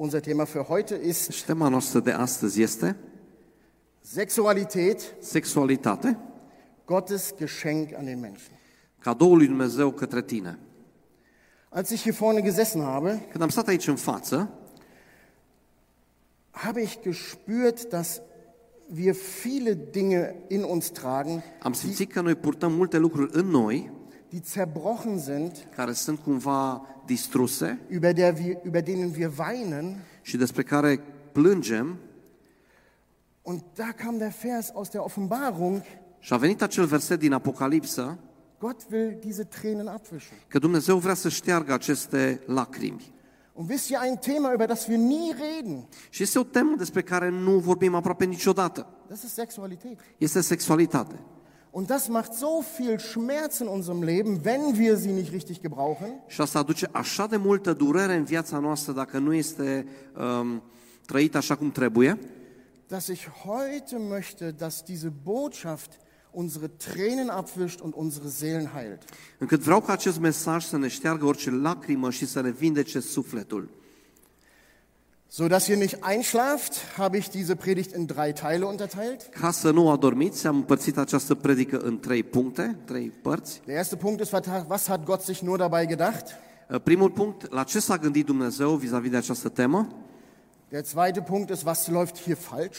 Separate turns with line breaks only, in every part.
Unser Thema für heute ist
tema noastră de astăzi este
Sexualität,
sexualitate,
Gottes Geschenk an den Menschen.
cadoul lui Dumnezeu către tine.
Als ich hier vorne gesessen habe,
Când am stat aici în față,
habe ich gespürt, dass wir viele Dinge in uns tragen,
am simțit că noi purtăm multe lucruri în noi
die zerbrochen sind,
care sunt cumva distruse
über, der wir, über denen wir weinen.
și despre care plângem.
Und da kam der Vers aus der Offenbarung,
Și a venit acel verset din Apocalipsă
Gott will diese Tränen abwischen.
că Dumnezeu vrea să șteargă aceste lacrimi.
Und wisst ihr, ein Thema, über das wir nie reden,
Și este o temă despre care nu vorbim aproape niciodată.
das ist Sexualität.
Este sexualitate.
Und das macht so viel Schmerz in unserem Leben, wenn wir sie nicht richtig gebrauchen.
Și asta aduce așa de multă durere în viața noastră dacă nu este um, trăită așa cum trebuie,
dass ich heute möchte, dass diese Botschaft unsere Tränen abwischt und unsere Seelen heilt.
încât vreau ca acest mesaj să ne șteargă orice lacrimă și să ne vindece sufletul.
So dass ihr nicht einschlaft, habe ich diese Predigt in drei Teile unterteilt.
Ca să nu adormiți, am împărțit această predică în trei puncte, trei părți.
Der erste Punkt ist, was hat Gott sich nur dabei gedacht?
Primul punct, la ce s-a gândit Dumnezeu vis-a-vis de această temă?
Der zweite Punkt ist, was läuft hier falsch?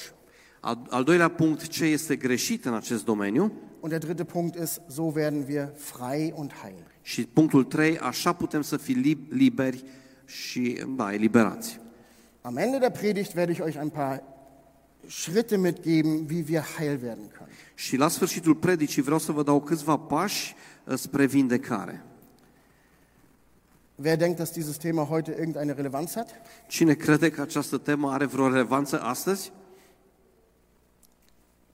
Al, al doilea punct, ce este greșit în acest domeniu?
Und der dritte Punkt ist, so werden wir frei und heil.
Și punctul 3, așa putem să fim lib- liberi și, da, eliberați.
Am Ende der Predigt werde ich euch ein paar Schritte mitgeben, wie wir heil werden können.
Și la sfârșitul predicii vreau să vă dau câțiva pași uh, spre vindecare.
Wer denkt, dass dieses Thema heute irgendeine Relevanz hat?
Cine crede că această temă are vreo relevanță astăzi?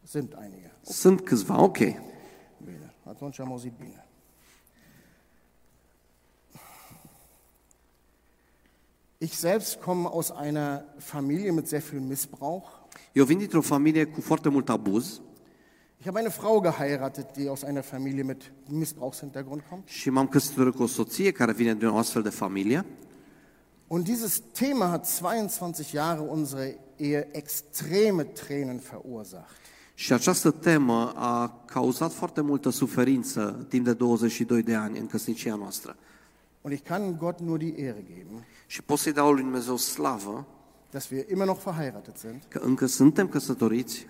Sind einige.
Sunt câțiva, ok.
Bine. Atunci am auzit bine. Ich selbst komme aus einer Familie mit sehr viel Missbrauch.
Eu vin dintr-o familie cu foarte mult abuz
Ich habe eine Frau geheiratet, die aus einer Familie mit Missbrauchshintergrund kommt.
și m-am căsătorit cu o soție care vine din o astfel de familie.
Und dieses Thema hat 22 Jahre unsere Ehe extreme Tränen verursacht.
Și această temă a cauzat foarte multă suferință timp de 22 de ani în căsnicia noastră.
Und ich kann Gott nur die Ehre geben,
Și pot să-i dau lui Dumnezeu slavă
dass wir immer noch verheiratet sind
că încă suntem căsătoriți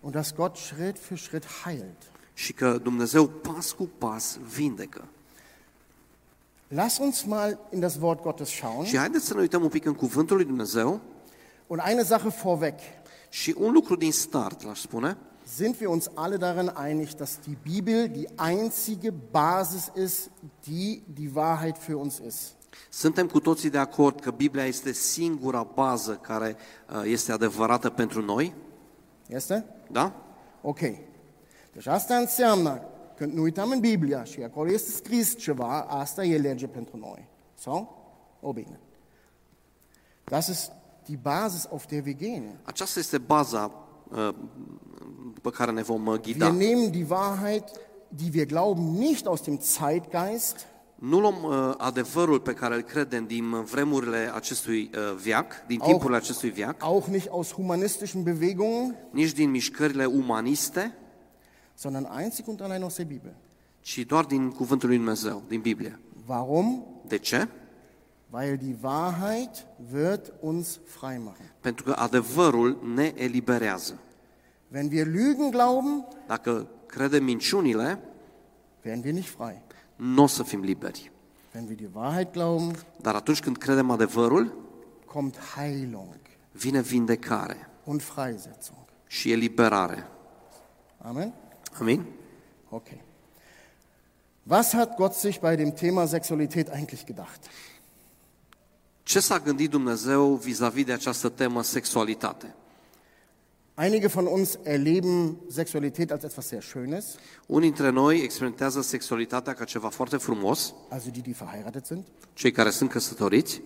und dass Gott Schritt für Schritt heilt.
și că Dumnezeu pas cu pas vindecă.
Lass uns mal in das Wort Gottes schauen.
Și haideți să ne uităm un pic în cuvântul lui Dumnezeu
Und eine Sache vorweg.
și un lucru din start, l-aș spune,
Sind wir uns alle darin einig, dass die Bibel die einzige Basis ist, die die Wahrheit für uns ist?
suntem cu toții de acord că Biblia este singura bază care uh, este adevărată pentru noi,
Este?
da?
Ok. Deci asta înseamnă că nu uităm în Biblia și acolo este scris ceva, asta e lege pentru noi. Sau? O bine. Das ist die Basis, auf der wir gehen.
Aceasta este baza uh, pe care ne vom uh,
Wir
ghida.
nehmen die Wahrheit, die wir glauben, nicht aus dem Zeitgeist,
Nu luăm uh, adevărul pe care îl credem din vremurile acestui uh, viac, din
Au.
timpurile acestui viac,
auch nicht aus humanistischen Bewegungen,
nici din mișcările umaniste,
sondern einzig und allein aus der Bibel.
ci doar din cuvântul lui Dumnezeu, din Biblie.
Warum?
De ce?
Weil die Wahrheit wird uns frei machen.
Pentru că adevărul ne eliberează.
Wenn wir Lügen glauben,
Dacă credem minciunile,
werden wir nicht frei.
nu o să fim liberi.
Wenn wir die Wahrheit glauben,
Dar atunci când credem adevărul,
kommt Heilung
vine vindecare
und Freisetzung.
și eliberare.
Amen?
Amin?
Okay. Was hat Gott sich bei dem Thema Sexualität eigentlich gedacht?
Ce s-a gândit Dumnezeu vis-a-vis de această temă sexualitate?
Einige von uns erleben Sexualität als etwas sehr Schönes,
Unii dintre noi experimentează sexualitatea ca ceva foarte frumos,
also die, die verheiratet sind.
cei care sunt căsătoriți,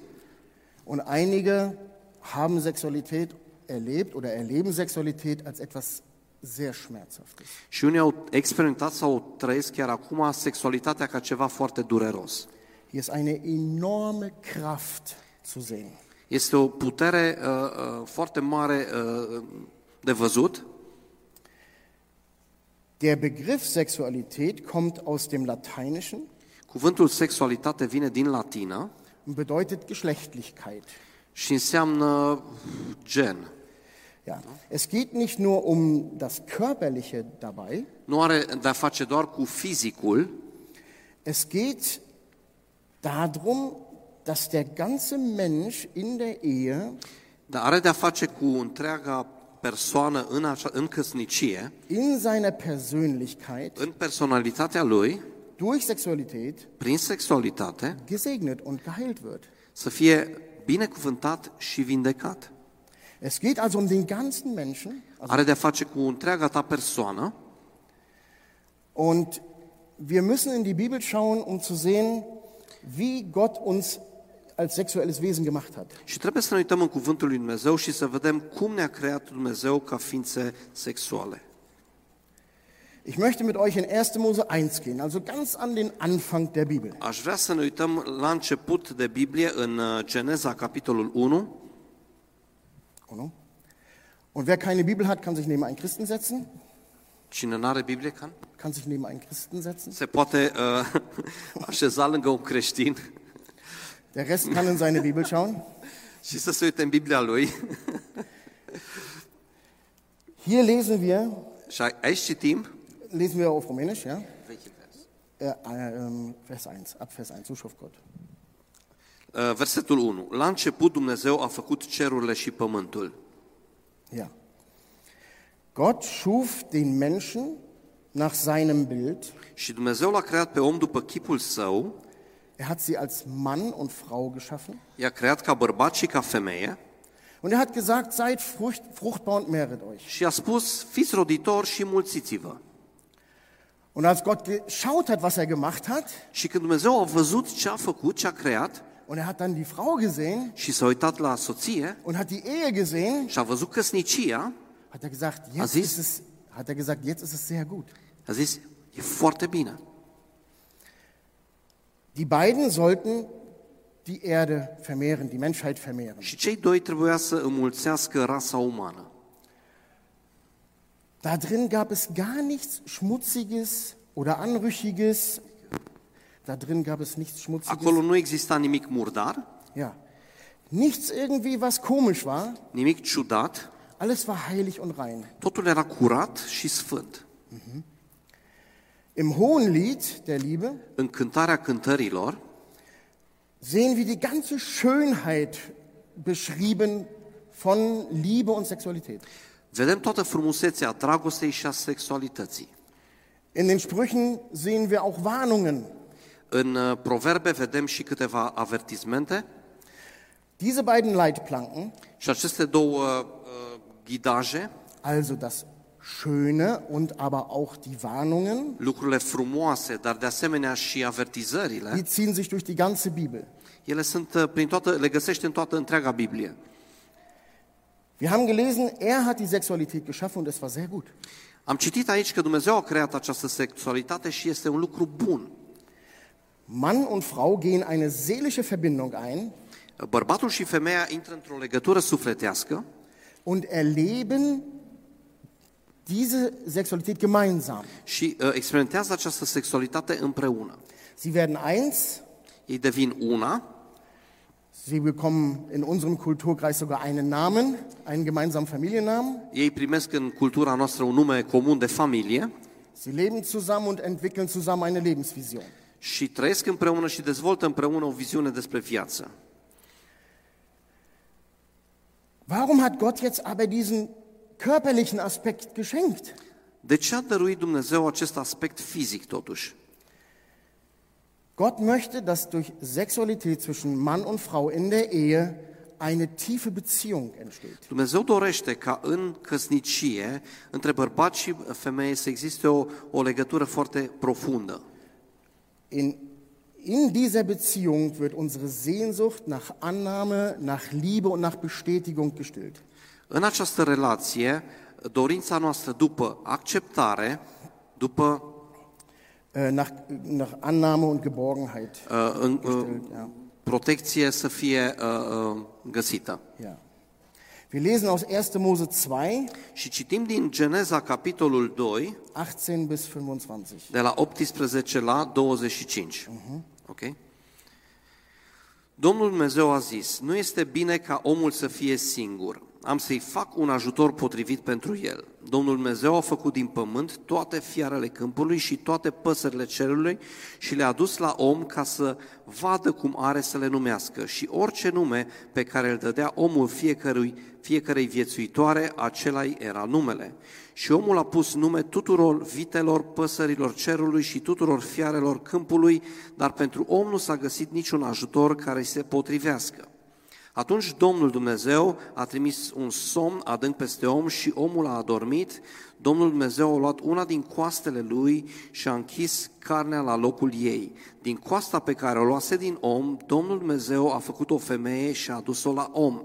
Und einige haben Sexualität erlebt oder erleben Sexualität als etwas sehr Schmerzhaftes.
și unii au experimentat sau trăiesc chiar acum sexualitatea ca ceva foarte dureros.
Hier ist eine enorme Kraft zu sehen.
Este o putere uh, uh, foarte mare uh, de văzut.
Der Begriff Sexualität kommt aus dem Lateinischen
Cuvântul sexualitate vine din latină
und bedeutet Geschlechtlichkeit.
și înseamnă gen.
Ja. Es geht nicht nur um das Körperliche dabei,
Nu are de-a face doar cu fizicul,
es geht darum, dass der ganze Mensch in der Ehe
dar are de-a face cu întreaga persoană în, acea, în căsnicie,
in seiner Persönlichkeit
în personalitatea lui,
durch Sexualität
prin sexualitate,
gesegnet und geheilt wird.
să fie binecuvântat și vindecat.
Es geht also um den ganzen Menschen
Are de-a face cu întreaga ta persoană
und wir müssen in die Bibel schauen, um zu sehen, wie Gott uns als sexuelles Wesen gemacht hat.
și trebuie să ne uităm în cuvântul lui Dumnezeu și să vedem cum ne-a creat Dumnezeu ca ființe sexuale.
Ich möchte mit euch in 1. Mose 1 gehen, also ganz an den Anfang der Bibel.
Aș vrea să ne uităm la început de Biblie în uh, Geneza, capitolul 1.
Oder? Und wer keine Bibel hat, kann sich neben einen Christen setzen.
Cine nu are Biblie, can?
Kann sich neben einen Christen setzen.
se poate uh, așeza lângă un creștin
Der Rest kann in seine Bibel schauen.
și să se uite în Biblia lui.
Hier lesen wir,
și a- aici citim
lesen wir auf Rumänisch, ja? Äh, äh, ähm, Vers 1, ab Vers 1, so schuf Gott.
uh, versetul 1. La început Dumnezeu a făcut cerurile și pământul.
Ja. Gott schuf den Menschen nach seinem Bild.
Și Dumnezeu l-a creat pe om după chipul său,
Er hat sie als Mann und Frau geschaffen.
i-a creat ca bărbat și ca femeie
Und er hat gesagt, seid frucht, fruchtbar und mehret euch.
și a spus, fiți roditori și mulțiți-vă.
Und als Gott geschaut hat, was er gemacht hat,
Și când Dumnezeu a văzut ce a făcut, ce a creat,
und er hat dann die Frau gesehen
și s-a uitat la soție
und hat die Ehe gesehen,
și a văzut căsnicia,
hat er gesagt, jetzt ist es, hat er gesagt, jetzt ist es sehr gut.
a zis, e foarte bine.
Die beiden sollten die Erde vermehren, die Menschheit vermehren.
Și cei doi trebuia să înmulțească rasa umană.
Da drin gab es gar nichts Schmutziges oder Anrüchiges. Da drin gab es nichts Schmutziges.
Acolo nu exista nimic murdar,
Ja. Nichts irgendwie, was komisch war.
nimic ciudat,
Alles war heilig und rein.
totul era curat și sfânt.
Im Hohenlied der Liebe
În cântarea cântărilor,
sehen wir die ganze Schönheit beschrieben von Liebe und Sexualität.
vedem toată frumusețea dragostei și a sexualității.
In den Sprüchen sehen wir auch Warnungen.
În uh, proverbe vedem și câteva avertismente
Diese beiden Leitplanken,
și aceste două uh, ghidaje,
also das Schöne und aber auch die Warnungen,
lucrurile frumoase, dar de asemenea și avertizările,
die ziehen sich durch die ganze Bibel.
ele sunt uh, prin toată, le găsești în toată întreaga Biblie.
Wir haben gelesen, er hat die Sexualität geschaffen und es war sehr gut.
Am citit aici că Dumnezeu a creat această sexualitate și este un lucru bun.
Mann und Frau gehen eine seelische Verbindung ein
Bărbatul și femeia intră într-o legătură sufletească
und erleben diese Sexualität gemeinsam.
și uh, experimentează această sexualitate împreună.
Sie werden eins,
Ei devin una,
sie bekommen in unserem Kulturkreis sogar einen Namen, einen gemeinsamen Familiennamen.
ei primesc în cultura noastră un nume comun de familie
Sie leben zusammen und entwickeln zusammen eine Lebensvision.
și trăiesc împreună și dezvoltă împreună o viziune despre viață.
Warum hat Gott jetzt aber diesen körperlichen Aspekt geschenkt?
De ce a dăruit Dumnezeu acest aspect fizic totuși?
Gott möchte, dass durch Sexualität zwischen Mann und Frau in der Ehe eine tiefe Beziehung entsteht.
Dumnezeu dorește ca în căsnicie, între bărbat și femeie, să existe o, o legătură foarte profundă.
In, in dieser Beziehung wird unsere Sehnsucht nach Annahme, nach Liebe und nach Bestätigung gestillt.
În această relație, dorința noastră după acceptare, după
Äh, nach, nach Annahme und Geborgenheit.
uh, în, uh,
gestillt, ja.
protecție să fie uh, uh, găsită.
Ja. Wir lesen aus 1. Mose 2,
Și citim din Geneza, capitolul 2,
18 bis 25.
de la 18 la 25. Ok? Domnul Dumnezeu a zis, nu este bine ca omul să fie singur. Am să-i fac un ajutor potrivit pentru el. Domnul Dumnezeu a făcut din pământ toate fiarele câmpului și toate păsările cerului și le-a dus la om ca să vadă cum are să le numească. Și orice nume pe care îl dădea omul fiecărui, fiecarei viețuitoare, acela era numele. Și omul a pus nume tuturor vitelor, păsărilor cerului și tuturor fiarelor câmpului, dar pentru om nu s-a găsit niciun ajutor care îi se potrivească. Atunci Domnul Dumnezeu a trimis un somn adânc peste om și omul a adormit. Domnul Dumnezeu a luat una din coastele lui și a închis carnea la locul ei. Din coasta pe care o luase din om, Domnul Dumnezeu a făcut o femeie și a adus-o la om.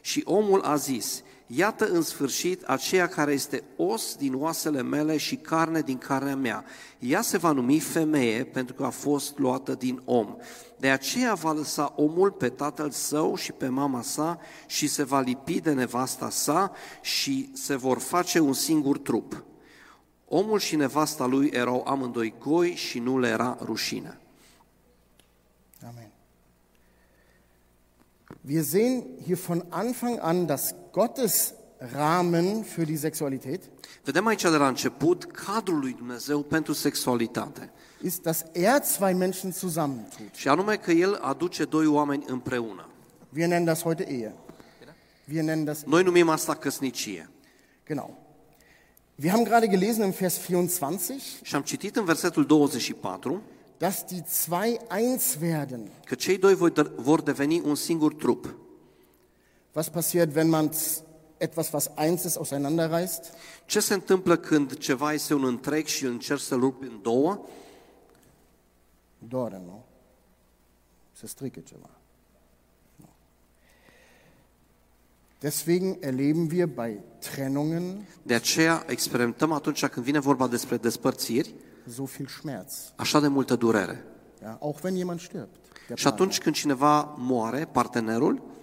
Și omul a zis, iată în sfârșit aceea care este os din oasele mele și carne din carnea mea. Ea se va numi femeie pentru că a fost luată din om. De aceea va lăsa omul pe tatăl său și pe mama sa și se va lipi de nevasta sa și se vor face un singur trup. Omul și nevasta lui erau amândoi goi și nu le era rușine.
Amen. Wir sehen hier von Anfang an, dass Gottes Rahmen für die Sexualität
Vedem aici de la început cadrul lui Dumnezeu pentru sexualitate.
ist, dass er zwei Menschen zusammentut.
Și anume că El aduce doi oameni împreună.
Wir nennen das heute Ehe. Wir nennen das,
Noi numim asta căsnicie.
genau. Wir haben gerade gelesen im Vers 24,
Și am citit în versetul 24
dass die zwei eins werden.
că cei doi vor- vor deveni un singur trup.
Was passiert, wenn man etwas, was eins ist, auseinanderreißt?
Ce se întâmplă când ceva este un întreg și încerci să-l rupi în două?
Dore, nu? Se strică ceva. Deswegen erleben wir bei Trennungen
De aceea experimentăm atunci când vine vorba despre despărțiri,
so viel Schmerz.
așa de multă durere.
Ja, auch wenn jemand stirbt.
Și atunci când cineva moare, partenerul,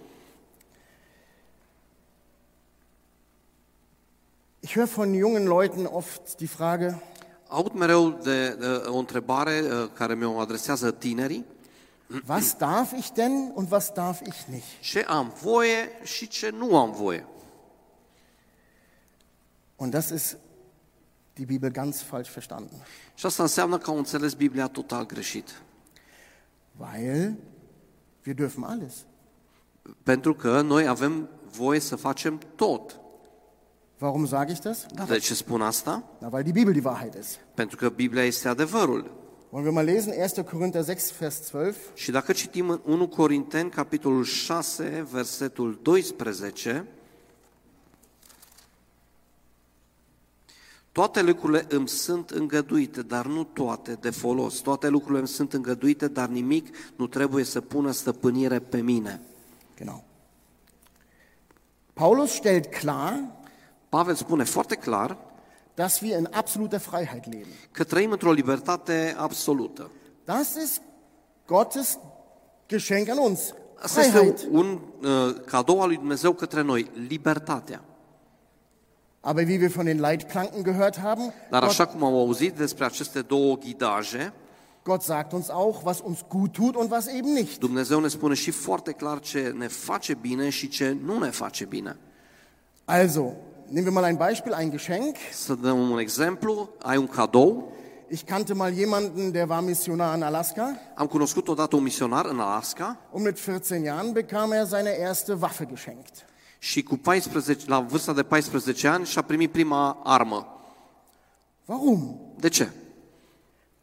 Ich höre von jungen Leuten oft die Frage,
aud mereu de, de o întrebare uh, care mi-o adresează tinerii,
was darf ich denn und was darf ich nicht?
ce am voie și ce nu am voie.
Und das ist die Bibel ganz falsch verstanden,
Și asta înseamnă că au înțeles Biblia total greșit.
weil wir dürfen alles.
Pentru că noi avem voie să facem tot.
Warum sage ich das?
Dar de ce spun asta?
Na, weil die Bibel die Wahrheit ist.
Pentru că Biblia este adevărul.
Wollen wir mal lesen 1. Korinther 6, Vers 12?
Și dacă citim în 1 Corinteni, capitolul 6, versetul 12, Toate lucrurile îmi sunt îngăduite, dar nu toate de folos. Toate lucrurile îmi sunt îngăduite, dar nimic nu trebuie să pună stăpânire pe mine.
Genau. Paulus stellt klar,
Pavel spune foarte clar
dass wir in absoluter Freiheit leben.
că trăim într-o libertate absolută.
Das ist Gottes Geschenk an uns.
Asta este
Freiheit.
un uh, cadou al lui Dumnezeu către noi, libertatea.
Aber wie wir von den Leitplanken gehört haben,
Dar
Gott,
așa cum am auzit despre aceste două ghidaje,
Gott sagt uns auch, was uns gut tut und was eben nicht.
Dumnezeu ne spune și foarte clar ce ne face bine și ce nu ne face bine.
Also, nehmen wir mal ein Beispiel, ein Geschenk.
Să dăm un exemplu, ai un cadou.
Ich kannte mal jemanden, der war Missionar in Alaska
Am cunoscut odată un misionar în Alaska
und mit 14 Jahren bekam er seine erste Waffe geschenkt.
și cu 14, la vârsta de 14 ani și-a primit prima armă.
Warum?
De ce?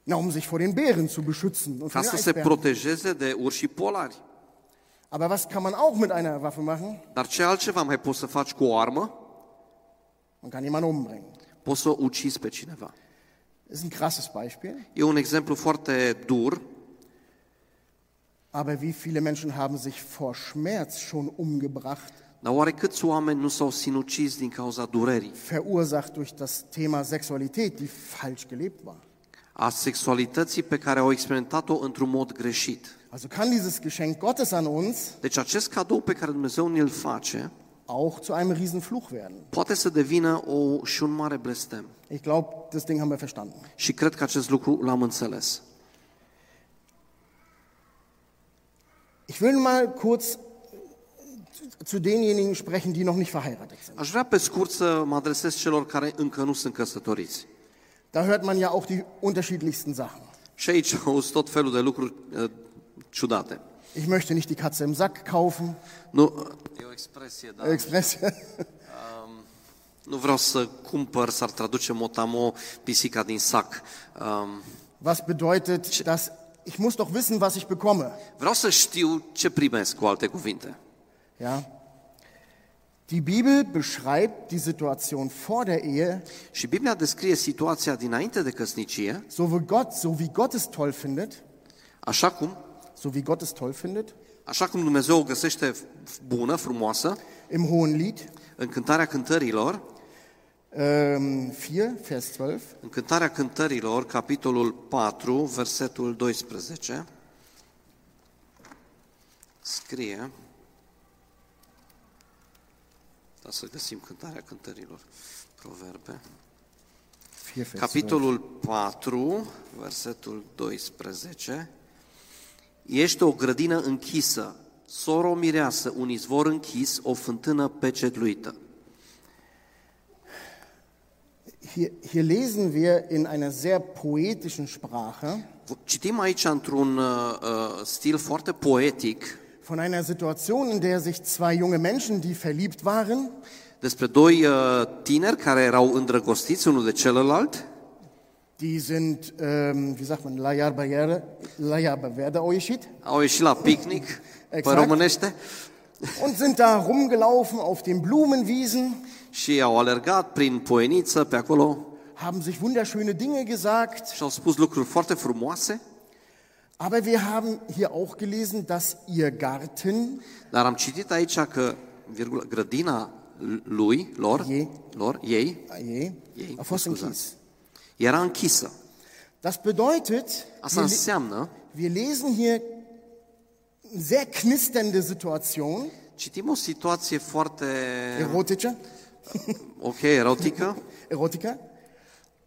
Na, um sich vor den Bären zu beschützen und
Ca să se protejeze de urși polari.
Aber was kann man auch mit einer Waffe machen?
Dar ce altceva mai poți să faci cu o armă?
Man kann jemanden umbringen.
Poți să ucizi pe cineva.
Das ist ein krasses Beispiel.
E un exemplu foarte dur,
Aber wie viele Menschen haben sich vor Schmerz schon umgebracht,
dar oare câți oameni nu s-au sinucis din cauza durerii?
verursacht durch das Thema Sexualität, die falsch gelebt war?
a sexualității pe care au experimentat-o într-un mod greșit.
Also kann dieses Geschenk Gottes an uns
Deci acest cadou pe care Dumnezeu ne-l face
auch zu einem Riesenfluch werden.
poate să devină o, și un mare blestem.
Ich glaube, das Ding haben wir verstanden.
Și cred că acest lucru l-am înțeles.
Ich will mal kurz zu denjenigen sprechen, die noch nicht verheiratet sind.
Aș vrea pe scurt să mă adresez celor care încă nu sunt căsătoriți.
Da hört man ja auch die unterschiedlichsten Sachen.
Și aici auzi tot felul de lucruri uh, ciudate.
Ich möchte nicht die Katze im Sack kaufen.
Nu, e o expresie, da.
Express.
Nu vreau să cumpăr, s-ar traduce motamo, pisica din sac. Um,
Was bedeutet, dass ich muss doch wissen, was ich bekomme.
vreau să știu ce primesc, cu alte cuvinte.
Ja? Die Bibel beschreibt die Situation vor der Ehe,
Și Biblia descrie situația dinainte de căsnicie,
so wie Gott, so wie Gott es toll findet,
așa cum,
so wie Gott es toll findet,
așa cum Dumnezeu o găsește bună, frumoasă,
im Hohenlied
în cântarea cântărilor,
ähm, 4, Vers 12.
în cântarea cântărilor, capitolul 4, versetul 12, scrie, da să găsim cântarea cântărilor, proverbe,
4, Vers 12.
Capitolul 4, versetul 12. Ești o grădină închisă, soro mireasă, un izvor închis, o fântână pecetluită.
Hier, hier lesen wir in einer sehr poetischen Sprache.
Citim aici într-un uh, uh, stil foarte poetic.
Von einer Situation, in der sich zwei junge Menschen, die verliebt waren,
despre doi uh, tineri care erau îndrăgostiți unul de celălalt,
die sind, ähm, wie sagt man, la iarba iară- la iarba verde augeschied
au ieșit la picnic, pe
Exact.
românește,
und sind da rumgelaufen auf den Blumenwiesen,
și au alergat prin poeniță pe acolo
haben sich wunderschöne Dinge gesagt,
și au spus lucruri foarte frumoase,
aber wir haben hier auch gelesen, dass ihr Garten
Dar am citit aici că virgulă, grădina lui, lor,
Ei.
lor, ei, Ei,
a fost închis.
Era închisă.
Das bedeutet,
Asta
wir, le-
înseamnă,
wir lesen hier eine sehr knisternde Situation,
citim o situație foarte,
erotische,
ok, erotică,
Erotika,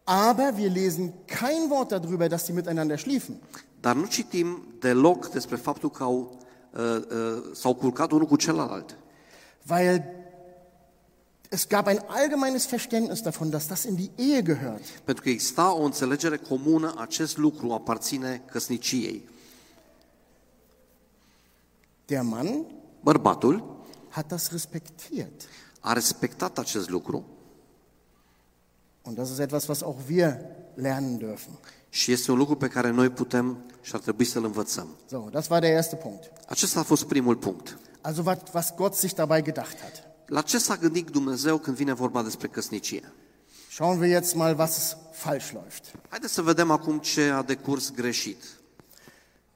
aber wir lesen kein Wort darüber, dass sie miteinander schliefen.
dar nu citim deloc despre faptul că au, uh, uh, s-au culcat unul cu celălalt.
Weil es gab ein allgemeines Verständnis davon, dass das in die Ehe gehört.
Pentru că exista o înțelegere comună, acest lucru aparține căsniciei.
Der Mann
Bărbatul
hat das respektiert.
a respectat acest lucru
Und das ist etwas, was auch wir lernen dürfen.
și este un lucru pe care noi putem și ar trebui să-l învățăm.
So, das war der erste Punkt.
Acesta a fost primul punct.
Also was, was Gott sich dabei gedacht hat.
La ce s-a gândit Dumnezeu când vine vorba despre căsnicie?
Schauen wir jetzt mal, was falsch läuft.
Haideți să vedem acum ce a decurs greșit.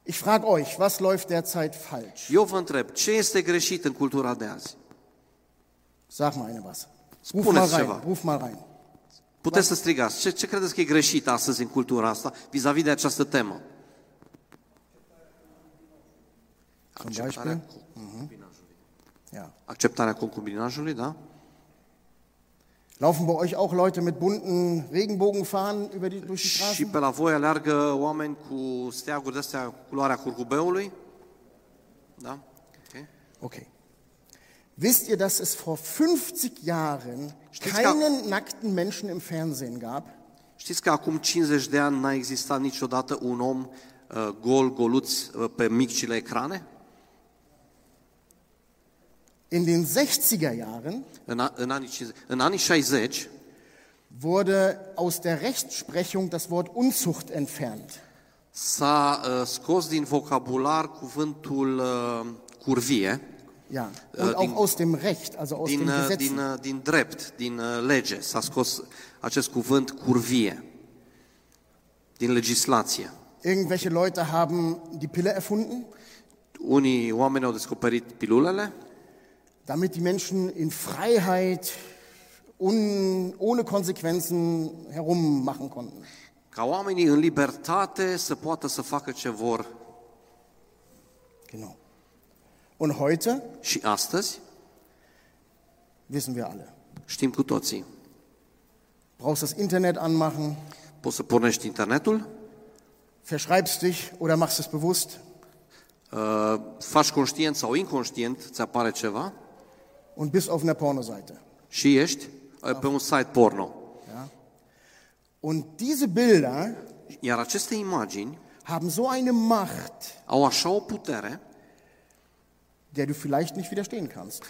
Ich frage euch, was läuft derzeit falsch?
Eu vă întreb, ce este greșit în cultura de azi?
Sag mal eine was. Ruf
Spuneți
mal rein,
ceva.
ruf mal rein.
Puteți să strigați. Ce, ce credeți că e greșit astăzi în cultura asta vis-a-vis de această temă?
Zum
Acceptarea,
Beispiel?
concubinajului.
Ja.
Acceptarea concubinajului, da?
Laufen bei euch auch Leute mit bunten Regenbogenfahnen über die, durch die
Și
Straßen?
pe la voi aleargă oameni cu steaguri de-astea cu culoarea curcubeului? Da? Ok.
Okay. Wisst ihr, dass es vor 50 Jahren
Steht's gar-
keinen nackten Menschen im Fernsehen gab?
Știți că acum 50 de ani n-a existat niciodată un om uh, gol, goluț uh, pe micile ecrane?
In den 60er Jahren
În, în, anii, 50, în anii 60
wurde aus der Rechtsprechung das Wort Unzucht entfernt.
s-a uh, scos din vocabular cuvântul uh, curvie,
Ja,
Äh,
und auch
din-
aus dem Recht, also aus
din,
den
uh,
Gesetzen.
din, uh, din drept, din uh, lege, s-a scos acest cuvânt curvie, din legislație.
Irgendwelche Leute haben die Pille erfunden,
Unii oameni au descoperit pilulele
damit die Menschen in Freiheit, un, ohne Konsequenzen herummachen konnten.
Ca oamenii în libertate să poată să facă ce vor.
Genau. Und heute
Și astăzi,
wissen wir alle.
știm cu toții,
Brauchst das Internet anmachen,
poți să pornești internetul,
verschreibst dich oder machst es bewusst
uh, faci conștient sau inconștient, ți apare ceva
und bist auf einer Pornoseite.
și ești uh, pe un site porno.
Ja? Und diese Bilder
Iar aceste imagini
haben so eine Macht,
au așa o putere
der du vielleicht nicht widerstehen kannst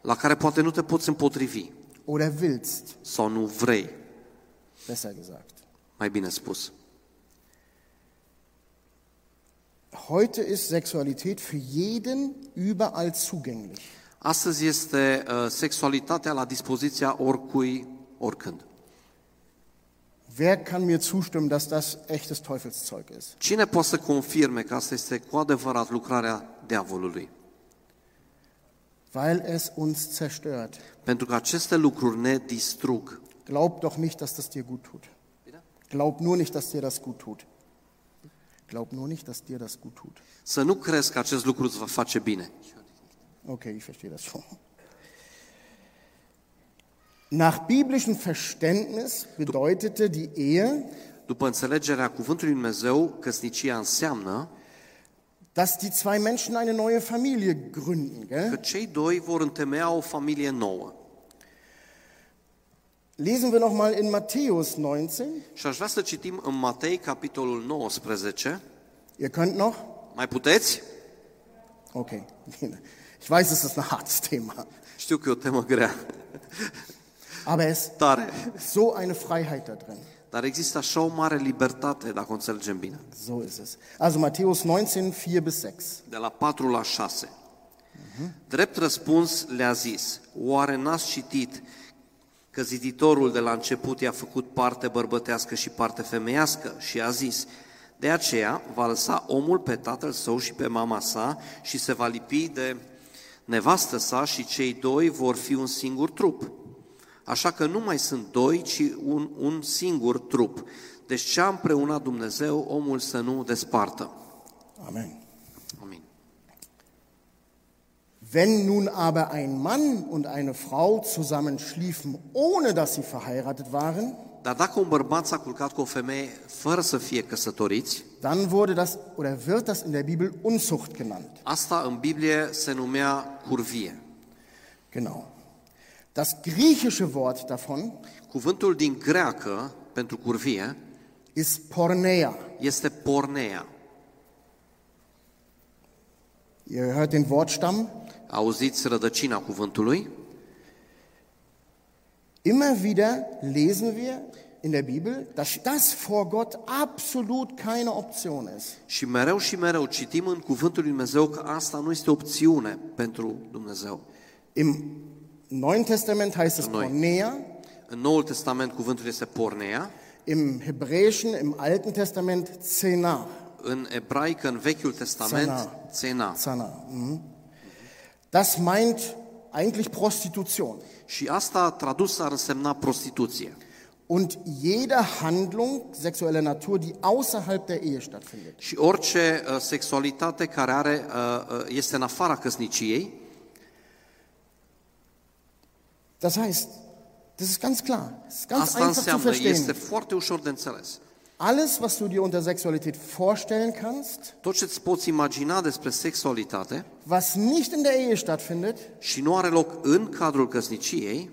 la care poate nu te poți împotrivi
oder willst,
sau nu vrei,
besser gesagt.
mai bine spus.
Heute ist Sexualität für jeden überall zugänglich.
Astăzi este uh, sexualitatea la dispoziția oricui, oricând.
Wer kann mir zustimmen, dass das echtes Teufelszeug ist?
Cine poate să confirme că asta este cu adevărat lucrarea diavolului?
Weil es uns zerstört.
Pentru că aceste lucruri ne distrug.
Glaub doch nicht, dass das dir gut tut. Glaub nur nicht, dass dir das gut tut. Glaub nur nicht, dass dir das gut tut.
Să nu crezi că acest lucru îți va face bine.
Okay, ich verstehe das schon. Nach biblischem Verständnis bedeutete die Ehe,
După înțelegerea cuvântului Lui Dumnezeu, căsnicia înseamnă
dass die zwei Menschen eine neue Familie gründen.
că
Gell?
cei doi vor întemeia o familie nouă.
Lesen wir nochmal in Matthäus 19.
Și aș vrea să citim în Matei, capitolul 19.
Ihr könnt noch?
Mai puteți?
Okay. Ich weiß, es ist ein hartes Thema.
Știu că e o temă grea,
Aber es ist
tare.
so eine Freiheit da drin.
Dar există așa o mare libertate, dacă o înțelegem bine.
So ist es. Also Matthäus 19, 4 bis 6.
De la 4 la 6. Drept răspuns le-a zis, oare n-ați citit că ziditorul de la început i-a făcut parte bărbătească și parte femeiască și a zis, de aceea va lăsa omul pe tatăl său și pe mama sa și se va lipi de nevastă sa și cei doi vor fi un singur trup. Așa că nu mai sunt doi, ci un, un singur trup. Deci ce a împreunat Dumnezeu, omul să nu despartă.
Amen.
Amin.
Wenn nun aber ein Mann und eine Frau zusammen schliefen, ohne dass sie verheiratet waren,
Dar dacă un bărbat s-a culcat cu o femeie fără să fie căsătoriți,
dann wurde das oder wird das in der Bibel Unzucht genannt.
asta în Biblie se numea curvie.
Genau. Das griechische Wort davon
Cuvântul din greacă pentru curvie
ist Porneia.
este pornea.
Ihr hört den Wortstamm.
Auziți rădăcina cuvântului?
Immer wieder lesen wir in der Bibel, dass das vor Gott absolut keine Option ist.
Și mereu și mereu citim în cuvântul lui Dumnezeu că asta nu este opțiune pentru Dumnezeu.
Im Neuen Testament heißt es
Neu.
Porneia,
În Noul Testament cuvântul este pornea,
im Hebräischen, im Alten Testament Zena.
în ebraică, în Vechiul Testament,
țena. Zana. Mhm. Das meint eigentlich Prostitution.
Și asta tradus ar însemna prostituție.
Und jede Handlung sexueller Natur, die außerhalb der Ehe stattfindet.
Și orice uh, sexualitate care are, uh, uh, este în afara căsniciei,
Das heißt, das ist ganz klar, das ist ganz
asta
einfach zu
înseamnă, este
verstehen.
foarte ușor de înțeles.
Alles, was du dir unter Sexualität vorstellen kannst,
Tot ce îți poți imagina despre sexualitate
was nicht in der Ehe stattfindet,
și nu are loc în cadrul căsniciei,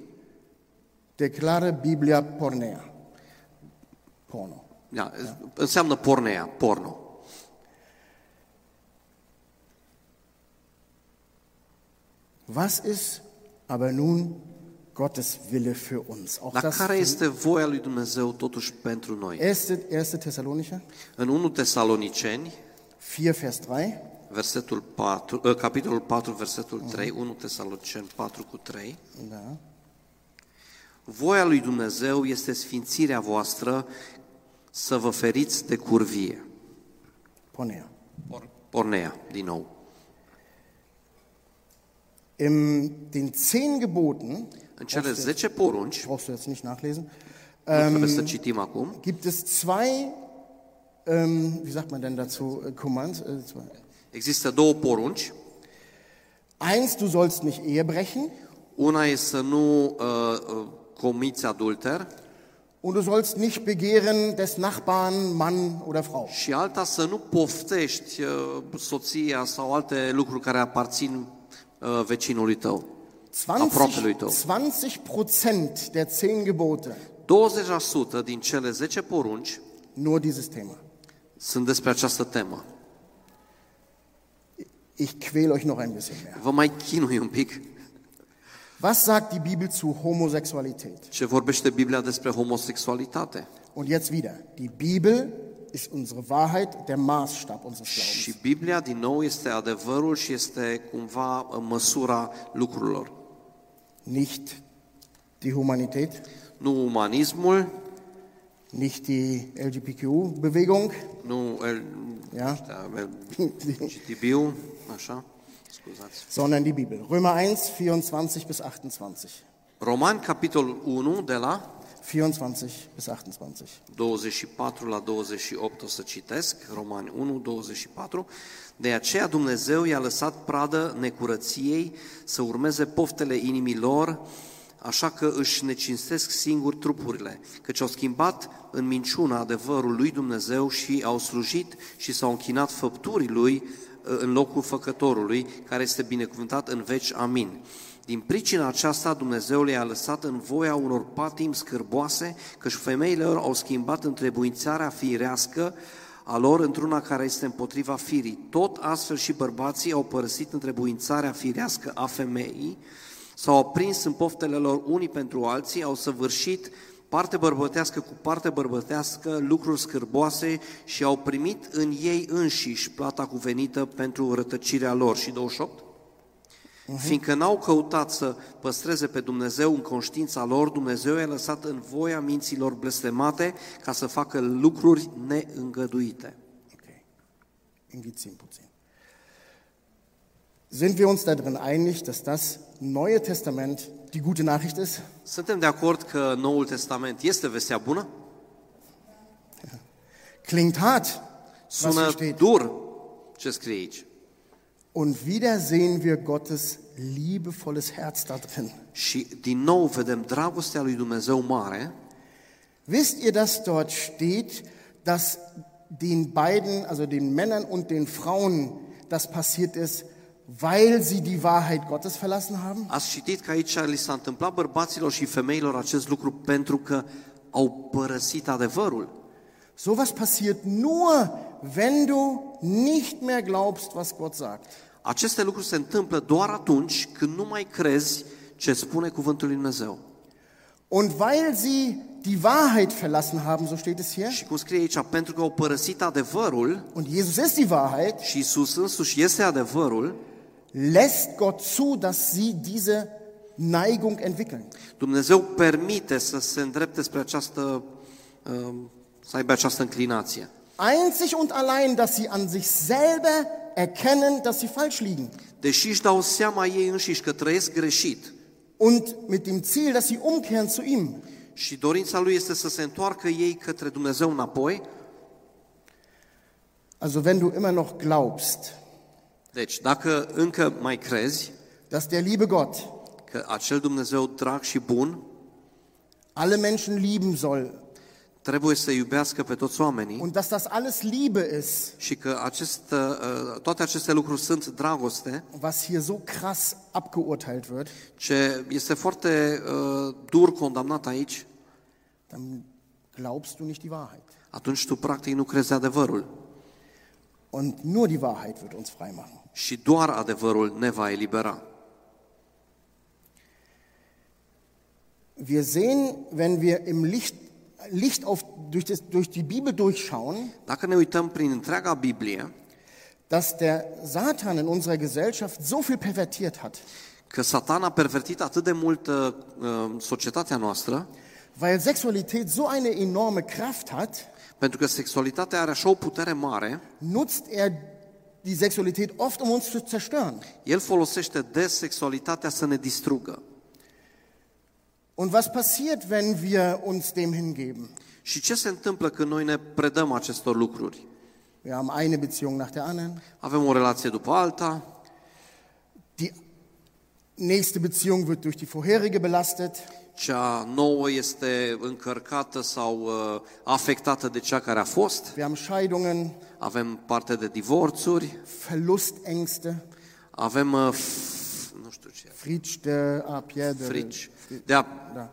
declară Biblia pornea. Porno.
da, înseamnă pornea, porno.
Was ist aber nun Gottes Wille für uns? Auch
Dar
das
care este voia lui Dumnezeu totuși pentru noi?
1. 1. Thessalonicher
În 1 Tesaloniceni,
4, Vers 3.
versetul 4, uh, capitolul 4, versetul 3, 1 Tesaloniceni 4 cu 3,
Da.
Voia lui Dumnezeu este sfințirea voastră să vă feriți de curvie.
Pornea.
Por- Pornea, din nou.
In den zehn Geboten,
În cele 10 porunci,
brauchst du jetzt nicht nachlesen,
Nu trebuie să citim acum.
gibt es zwei, ähm, wie sagt man denn dazu, äh, Commands? Äh, zwei.
Există două porunci.
Eins, du sollst nicht Ehe brechen
Una e să nu uh, uh, comiți adulter
und du sollst nicht begehren des Nachbarn Mann oder Frau.
și alta să nu poftești uh, soția sau alte lucruri care aparțin uh, vecinului tău, aproapelui
20
tău.
20% der zehn Gebote,
20% din cele 10 porunci
nur dieses Thema.
sunt despre această temă.
Ich quäl euch noch ein bisschen mehr.
Vă mai chinui un pic
Was sagt die Bibel zu Homosexualität?
ce vorbește Biblia despre homosexualitate.
Und jetzt wieder, die Bibel ist unsere Wahrheit, der Maßstab unseres Glaubens.
Și Biblia, din nou, este adevărul și este cumva uh, măsura lucrurilor.
Nicht die Humanität,
Nu umanismul,
nicht die LGBTQ-Bewegung,
nu el,
ja,
GTB-ul, așa, scuzați.
sondern die Bibel. Römer 1, 24 bis 28.
Roman, capitolul 1, de la
24 bis 28.
24 la 28 o să citesc, Romani 1, 24. De aceea Dumnezeu i-a lăsat pradă necurăției să urmeze poftele inimilor, așa că își necinstesc singur trupurile, căci au schimbat în minciuna adevărul lui Dumnezeu și au slujit și s-au închinat făpturii lui în locul făcătorului, care este binecuvântat în veci. Amin. Din pricina aceasta Dumnezeu le-a lăsat în voia unor patimi scârboase, căci femeile lor au schimbat întrebuințarea firească a lor într-una care este împotriva firii. Tot astfel și bărbații au părăsit întrebuințarea firească a femeii, s-au aprins în poftele lor unii pentru alții, au săvârșit parte bărbătească cu parte bărbătească lucruri scârboase și au primit în ei înșiși plata cuvenită pentru rătăcirea lor. Și 28? Fiindcă n-au căutat să păstreze pe Dumnezeu în conștiința lor, Dumnezeu i-a lăsat în voia minților blestemate ca să facă lucruri neîngăduite.
Okay. Irgendwie 10%. Sind wir uns darin einig, dass das Neue Testament die gute Nachricht ist?
Suntem de acord că Noul Testament este vestea bună?
Klingt hart, was hier
Sună
steht.
dur ce scrie aici.
Und wieder sehen wir Gottes liebevolles Herz da drin.
Și din nou vedem dragostea lui Dumnezeu mare.
Wisst ihr, dass dort steht, dass den beiden, also den Männern und den Frauen, das passiert ist, weil sie die Wahrheit Gottes verlassen haben?
Ați citit că aici li s-a întâmplat bărbaților și femeilor acest lucru pentru că au părăsit adevărul.
Sowas passiert nur, wenn du nicht mehr glaubst, was Gott sagt.
Aceste lucruri se întâmplă doar atunci când nu mai crezi ce spune cuvântul lui Dumnezeu.
Und weil sie die Wahrheit verlassen haben, so steht es hier,
Și cum scrie aici, pentru că au părăsit adevărul
und Jesus ist die Wahrheit,
și Isus însuși este adevărul,
lässt Gott zu, dass sie diese Neigung entwickeln.
Dumnezeu permite să se îndrepte spre această, uh, să aibă această înclinație.
Einzig und allein, dass sie an sich selber erkennen, dass sie falsch liegen.
Deși își dau seama ei înșiși că trăiesc greșit
Und mit dem Ziel, dass sie umkehren zu ihm.
și dorința lui este să se întoarcă ei către Dumnezeu înapoi,
Also wenn du immer noch glaubst,
deci dacă încă mai crezi
dass der liebe Gott
că acel Dumnezeu drag și bun
alle Menschen lieben soll
trebuie să iubească pe toți oamenii
und dass das alles Liebe ist,
și că acest, uh, toate aceste lucruri sunt dragoste,
was hier so krass abgeurteilt wird,
ce este foarte uh, dur condamnat aici,
dann glaubst du nicht die Wahrheit.
atunci tu practic nu crezi adevărul.
Und nur die Wahrheit wird uns frei machen.
Și doar adevărul ne va elibera.
Wir sehen, wenn wir im Licht, Licht auf, durch, das, durch die Bibel durchschauen,
Dacă ne uităm prin întreaga Biblie,
dass der Satan in unserer Gesellschaft so viel pervertiert hat,
că Satan a pervertit atât de mult uh, societatea noastră,
weil Sexualität so eine enorme Kraft hat,
pentru că sexualitatea are așa o putere mare,
nutzt er die Sexualität oft, um uns zu zerstören.
el folosește des sexualitatea să ne distrugă.
Und was passiert, wenn wir uns dem hingeben?
Și ce se întâmplă când noi ne predăm acestor lucruri?
Wir haben eine Beziehung nach der anderen.
Avem o relație după alta,
Die nächste Beziehung wird durch die vorherige belastet.
cea nouă este încărcată sau uh, afectată de cea care a fost,
Wir haben Scheidungen,
avem parte de divorțuri,
Verlustängste,
avem, uh, f- nu știu ce,
Fritsch der a pierde.
frici, de a,
Da,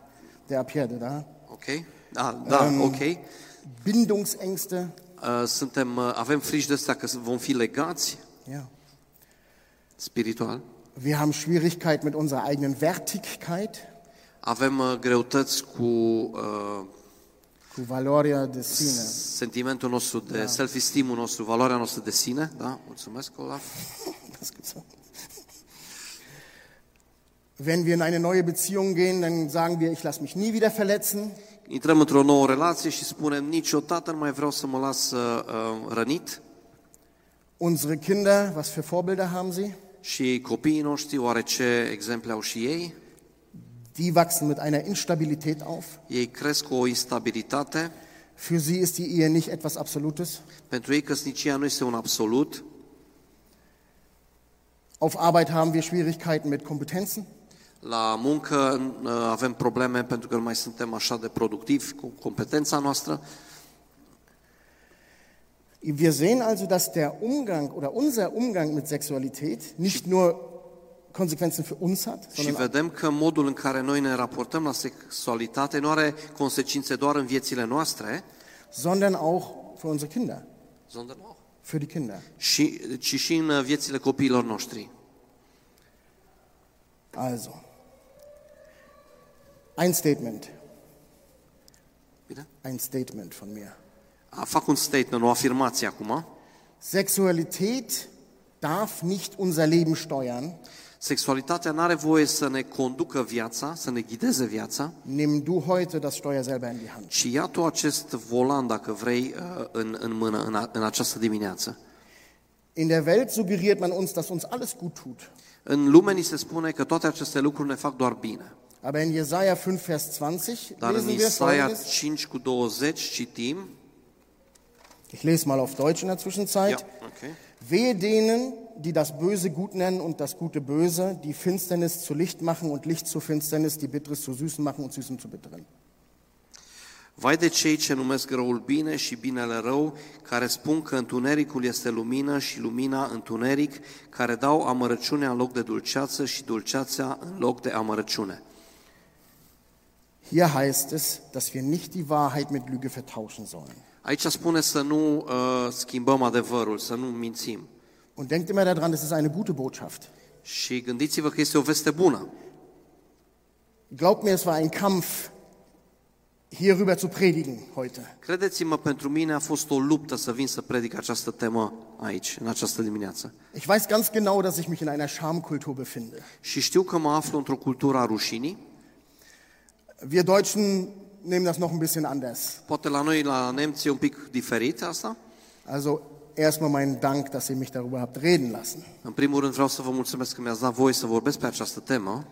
der a pierde, da.
ok, da, da, ok,
Bindungsängste.
Uh, suntem, uh, avem frici de astea că vom fi legați
Ja.
spiritual,
Wir haben Schwierigkeit mit unserer eigenen Wertigkeit,
avem uh, greutăți cu uh,
cu valoria de sine.
sentimentul nostru de self-esteem-ul nostru, valoarea noastră de sine, da? Mulțumesc, Olaf.
Wenn wir in eine neue Beziehung gehen, dann sagen wir, ich lasse mich nie wieder verletzen.
Intrăm într-o nouă relație și spunem, niciodată nu mai vreau să mă las uh, uh, rănit.
Unsere Kinder, was für Vorbilder haben sie?
Și copiii noștri, oare ce exemple au și ei?
Die wachsen mit einer Instabilität auf.
Ei cresc cu o instabilitate.
Für sie ist die Ehe nicht etwas Absolutes.
Pentru ei căsnicia nu este un absolut.
Auf Arbeit haben wir Schwierigkeiten mit Kompetenzen.
La muncă uh, avem probleme pentru că nu mai suntem așa de productivi cu competența noastră.
Wir sehen also, dass der Umgang oder unser Umgang mit Sexualität nicht nur Konsequenzen für uns hat,
Și
sondern
vedem că modul în care noi ne raportăm la sexualitate nu are consecințe doar în viețile noastre,
sondern auch für unsere Kinder,
sondern auch.
für die Kinder.
Și, ci și în viețile copiilor noștri.
Also, ein Statement,
Bine?
ein Statement von mir.
A, Fac un statement, o afirmație acum.
Sexualität darf nicht unser Leben steuern.
Sexualitatea nu are voie să ne conducă viața, să ne ghideze viața,
Nimm du heute das Steuer selber in die Hand.
ci ia tu acest volan, dacă vrei, uh, în, în mână în, a, în această dimineață.
In der Welt suggeriert man uns, dass uns alles gut tut.
În lume ni se spune că toate aceste lucruri ne fac doar bine.
Aber in Jesaja 5, Vers 20
Dar
lesen wir
Isaia
folgendes.
5 cu 20 citim,
Ich lese mal auf Deutsch in der Zwischenzeit.
Ja, okay.
Wehe denen, die das Böse gut nennen und das Gute böse, die Finsternis zu Licht machen und Licht zu Finsternis, die Bitteres zu Süßen machen und Süßen zu Bitteren.
Vai de cei ce numesc răul bine și binele rău, care spun că întunericul este lumină și lumina întuneric, care dau amărăciunea în loc de dulceață și dulceața în loc de amărăciune.
Hier heißt es, dass wir nicht die Wahrheit mit Lüge vertauschen sollen.
Aici spune să nu uh, schimbăm adevărul, să nu mințim.
Und denkt immer daran, das ist eine gute Botschaft.
Și gândiți-vă că este o veste bună.
Glaubt mir, es war ein Kampf, hierüber zu predigen heute.
Credeți-mă, pentru mine a fost o luptă să vin să predic această temă aici, în această dimineață.
Ich weiß ganz genau, dass ich mich in einer Schamkultur befinde.
Și știu că mă aflu într-o cultură a rușinii.
Wir Deutschen nehmen das noch ein bisschen anders.
Poate la noi, la nemți, e un pic diferit asta.
Also erstmal meinen Dank, dass ihr mich darüber habt reden lassen.
În primul rând vreau să vă mulțumesc că mi-ați dat voie să vorbesc pe această temă,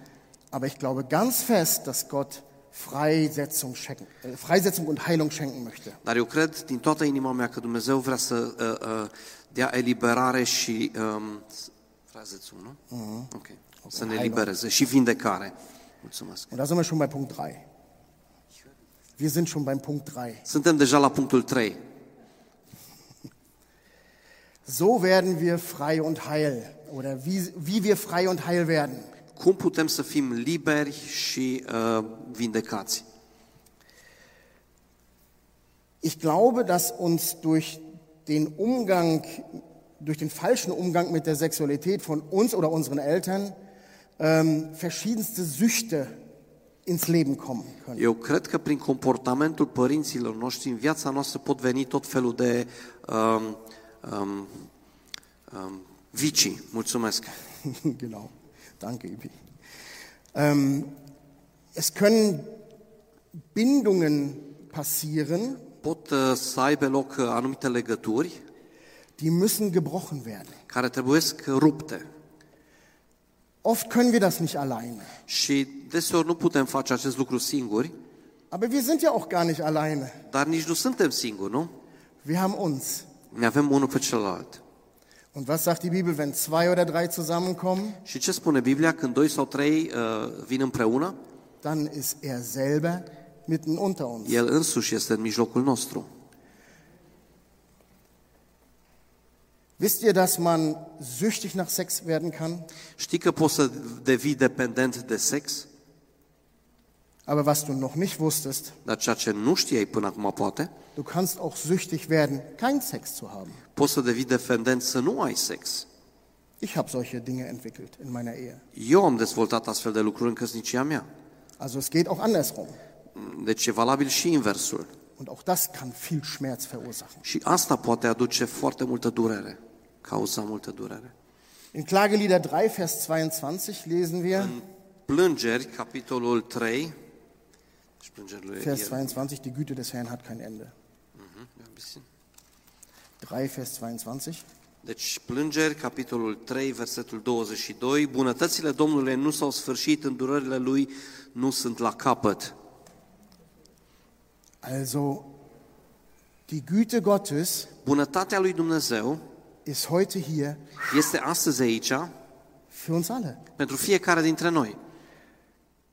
Aber ich glaube ganz fest, dass Gott Freisetzung, schenken, äh, Freisetzung und Heilung schenken möchte.
dar eu cred din toată inima mea că Dumnezeu vrea să uh, uh, dea eliberare și... Um, frazețul, nu? Ok. Să ne elibereze și vindecare. Mulțumesc.
Und da sind wir schon bei Punkt 3. Wir sind schon beim Punkt 3.
Suntem deja la punctul 3.
So werden wir frei und heil. Oder wie, wie wir frei und heil werden.
Cum putem să fim liberi și uh, vindecați?
Ich glaube, dass uns durch den Umgang, durch den falschen Umgang mit der Sexualität von uns oder unseren Eltern ähm, verschiedenste Süchte ins Leben kommen können.
Eu cred că prin comportamentul părinților noștri în viața noastră pot veni tot felul de um, um, um, vicii. Mulțumesc.
genau. Danke, Ibi. Ähm, es können Bindungen passieren,
Pot uh, să aibă loc uh, anumite legături
die müssen gebrochen werden.
care trebuie rupte.
Oft können wir das nicht alleine.
Și deseori nu putem face acest lucru singuri,
Aber wir sind ja auch gar nicht alleine.
dar nici nu suntem singuri, nu?
Wir haben uns.
Ne avem unul pe celălalt.
Und was sagt die Bibel, wenn zwei oder drei zusammenkommen?
Și ce spune Biblia? Când doi sau trei uh, vin împreună,
Dann ist er selber mitten unter uns.
El însuși este în mijlocul nostru.
Wisst ihr, dass man süchtig nach Sex werden kann?
Știi că poți să devii dependent de sex?
Aber was du noch nicht wusstest,
Dar ceea ce nu știai până acum poate,
du kannst auch süchtig werden, kein Sex zu haben.
poți să devii dependent să nu ai sex.
Ich habe solche Dinge entwickelt in meiner Ehe.
Eu am dezvoltat astfel de lucruri în căsnicia mea.
Also es geht auch andersrum.
Deci e valabil și inversul.
Und auch das kann viel Schmerz verursachen.
Și asta poate aduce foarte multă durere, cauza multă durere.
In Klagelieder 3, Vers 22 lesen wir,
Plângeri, capitolul 3, și plângerile lui
Vers
Ier-
22, die Güte des Herrn hat kein Ende.
Mhm, ia puțin.
3, Vers 22.
Deci, plângeri, capitolul 3, versetul 22, bunătățile Domnului nu s-au sfârșit, îndurările Lui nu sunt la capăt.
Also, die Güte Gottes
Bunătatea lui Dumnezeu
ist heute hier
este astăzi aici
für uns alle.
pentru fiecare dintre noi.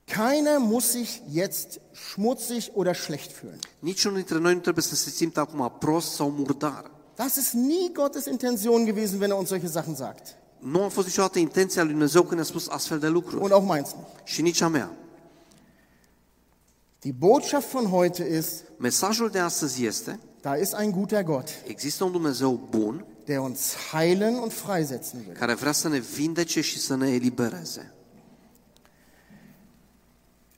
Keiner muss sich jetzt schmutzig oder schlecht fühlen.
Niciunul dintre noi nu trebuie să se simtă acum prost sau murdar.
Das ist nie Gottes Intention gewesen, wenn er uns solche Sachen sagt.
Nu a fost niciodată intenția lui Dumnezeu când ne-a spus astfel de lucruri.
Und auch meins nicht.
Și nici a mea.
Die Botschaft von heute ist,
Mesajul de astăzi este,
da ist ein guter Gott,
există un Dumnezeu bun
der uns heilen und freisetzen will.
care vrea să ne vindece și să ne elibereze.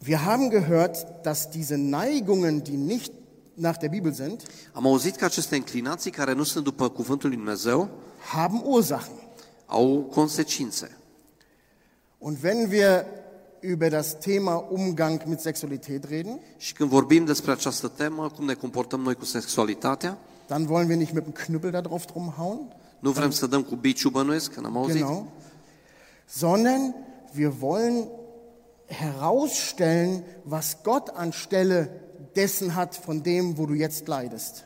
Wir haben gehört, dass diese Neigungen, die nicht nach der Bibel sind,
Am auzit că aceste inclinații care nu sunt după cuvântul lui Dumnezeu
haben Ursachen.
au consecințe.
Und wenn wir über das Thema Umgang mit Sexualität reden,
Și când vorbim despre această temă, cum ne comportăm noi cu sexualitatea,
dann wollen wir nicht mit dem Knüppel da drauf drum hauen,
nu vrem să dăm cu biciu bănuiesc, n-am auzit,
genau, sondern wir wollen herausstellen, was Gott anstelle dessen hat, von dem, wo du jetzt leidest.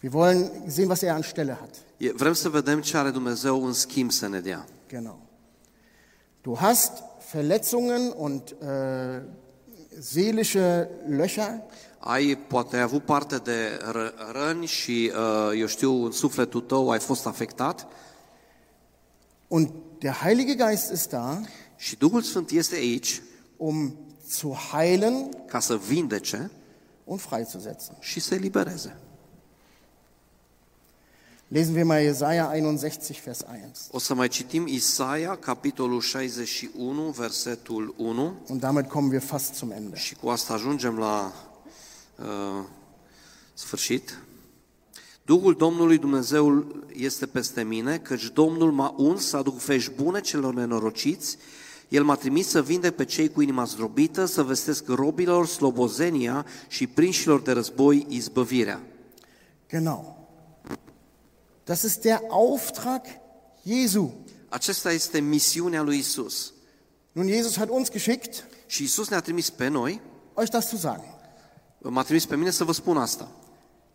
Wir wollen sehen, was er anstelle hat.
E- vrem să vedem ce are Dumnezeu în schimb să ne dea.
Genau. Du hast Verletzungen und äh, seelische Löcher,
Ai, poate ai avut parte de ră- răni și, uh, eu știu, în sufletul tău ai fost afectat
und der Heilige Geist ist da,
și Duhul Sfânt este aici
um zu heilen
ca să vindece
und freizusetzen.
și să elibereze.
Lesen wir mal Jesaja 61, Vers 1.
O să mai citim Isaia, capitolul 61, versetul 1
Und damit kommen wir fast zum Ende.
și cu asta ajungem la uh, sfârșit. Duhul Domnului Dumnezeu este peste mine, căci Domnul m-a uns să aduc vești bune celor nenorociți, El m-a trimis să vindec pe cei cu inima zdrobită, să vestesc robilor slobozenia și prinșilor de război izbăvirea.
Genau. Das ist der Auftrag Jesu.
Acesta este misiunea lui Isus.
Nun, Jesus hat uns geschickt,
Și Isus ne-a trimis pe noi,
euch das zu sagen.
m-a trimis pe mine să vă spun asta.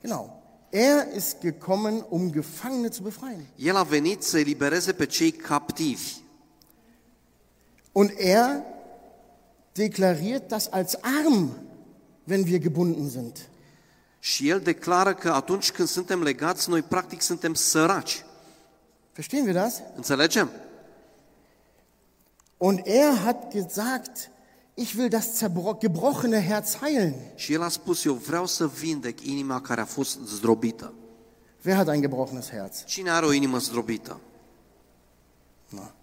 Genau. Er ist gekommen, um Gefangene zu befreien.
El a venit să elibereze pe cei captivi.
Und er deklariert das als arm, wenn wir gebunden sind.
Și el declară că atunci când suntem legați, noi practic suntem săraci.
Verstehen wir das?
Înțelegem?
Und er hat gesagt, ich will das zerbro- gebrochene Herz heilen.
Și el a spus, eu vreau să vindec inima care a fost zdrobită.
Wer hat ein gebrochenes Herz?
Cine are o inimă zdrobită?
Na.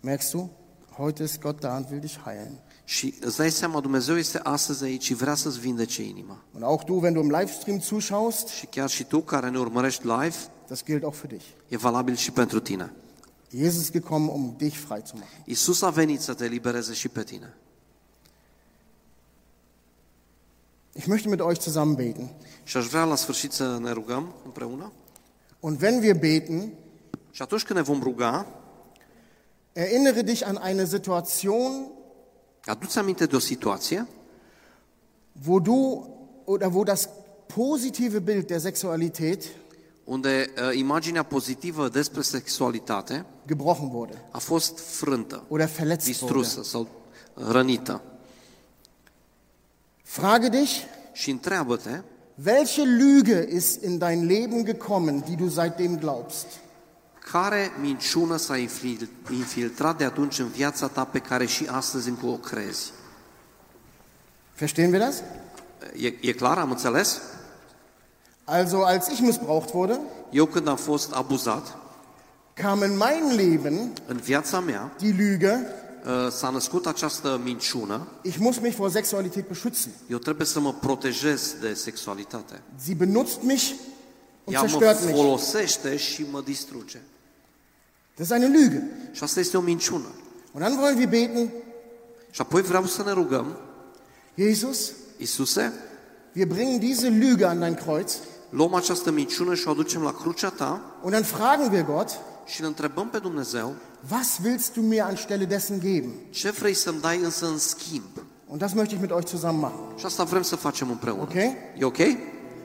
Merkst du? Heute ist Gott da und will dich heilen.
Și îți dai seama, Dumnezeu este astăzi aici și vrea să-ți vindece inima.
Und auch du, wenn du im Livestream zuschaust,
Și chiar și tu care ne urmărești live,
das gilt auch für dich.
e valabil și pentru tine.
Jesus ist gekommen, um dich frei zu machen.
Isus a venit să te elibereze și pe tine.
Ich möchte mit euch zusammen beten.
Și aș vrea la sfârșit să ne rugăm împreună.
Und wenn wir beten,
Și atunci când ne vom ruga,
Erinnere dich an eine Situation,
Aduți aminte o situație
wo du oder wo das positive Bild der Sexualität
unde uh, imaginea pozitivă despre sexualitate
gebrochen wurde
a fost frântă,
oder verletzt
distrusă
wurde.
sau rănită.
Frage dich,
Și întreabă-te,
welche Lüge ist in dein Leben gekommen, die du seitdem glaubst?
Care minciună s-a infil- infiltrat de atunci în viața ta pe care și astăzi încă o crezi?
Verstehen wir das?
E, e clar, am înțeles?
Also, als ich missbraucht wurde,
Eu când am fost abuzat,
kam in mein Leben
în viața mea
die Lüge,
uh, s-a născut această minciună,
ich muss mich vor Sexualität beschützen.
eu trebuie să mă protejez de sexualitate.
Sie benutzt mich und
Ea mă
zerstört mich.
folosește și mă distruge.
Das ist eine Lüge.
Și asta este o minciună.
Und dann wollen wir beten,
Și apoi vreau să ne rugăm,
Jesus,
Iisuse,
wir bringen diese Lüge an dein Kreuz
luăm această minciună și o aducem la crucea ta
und dann fragen wir Gott,
și îl întrebăm pe Dumnezeu,
was willst du mir anstelle dessen geben?
ce vrei să-mi dai însă în schimb?
Und das möchte ich mit euch zusammen machen.
Și asta vrem să facem împreună.
Ok?
E ok?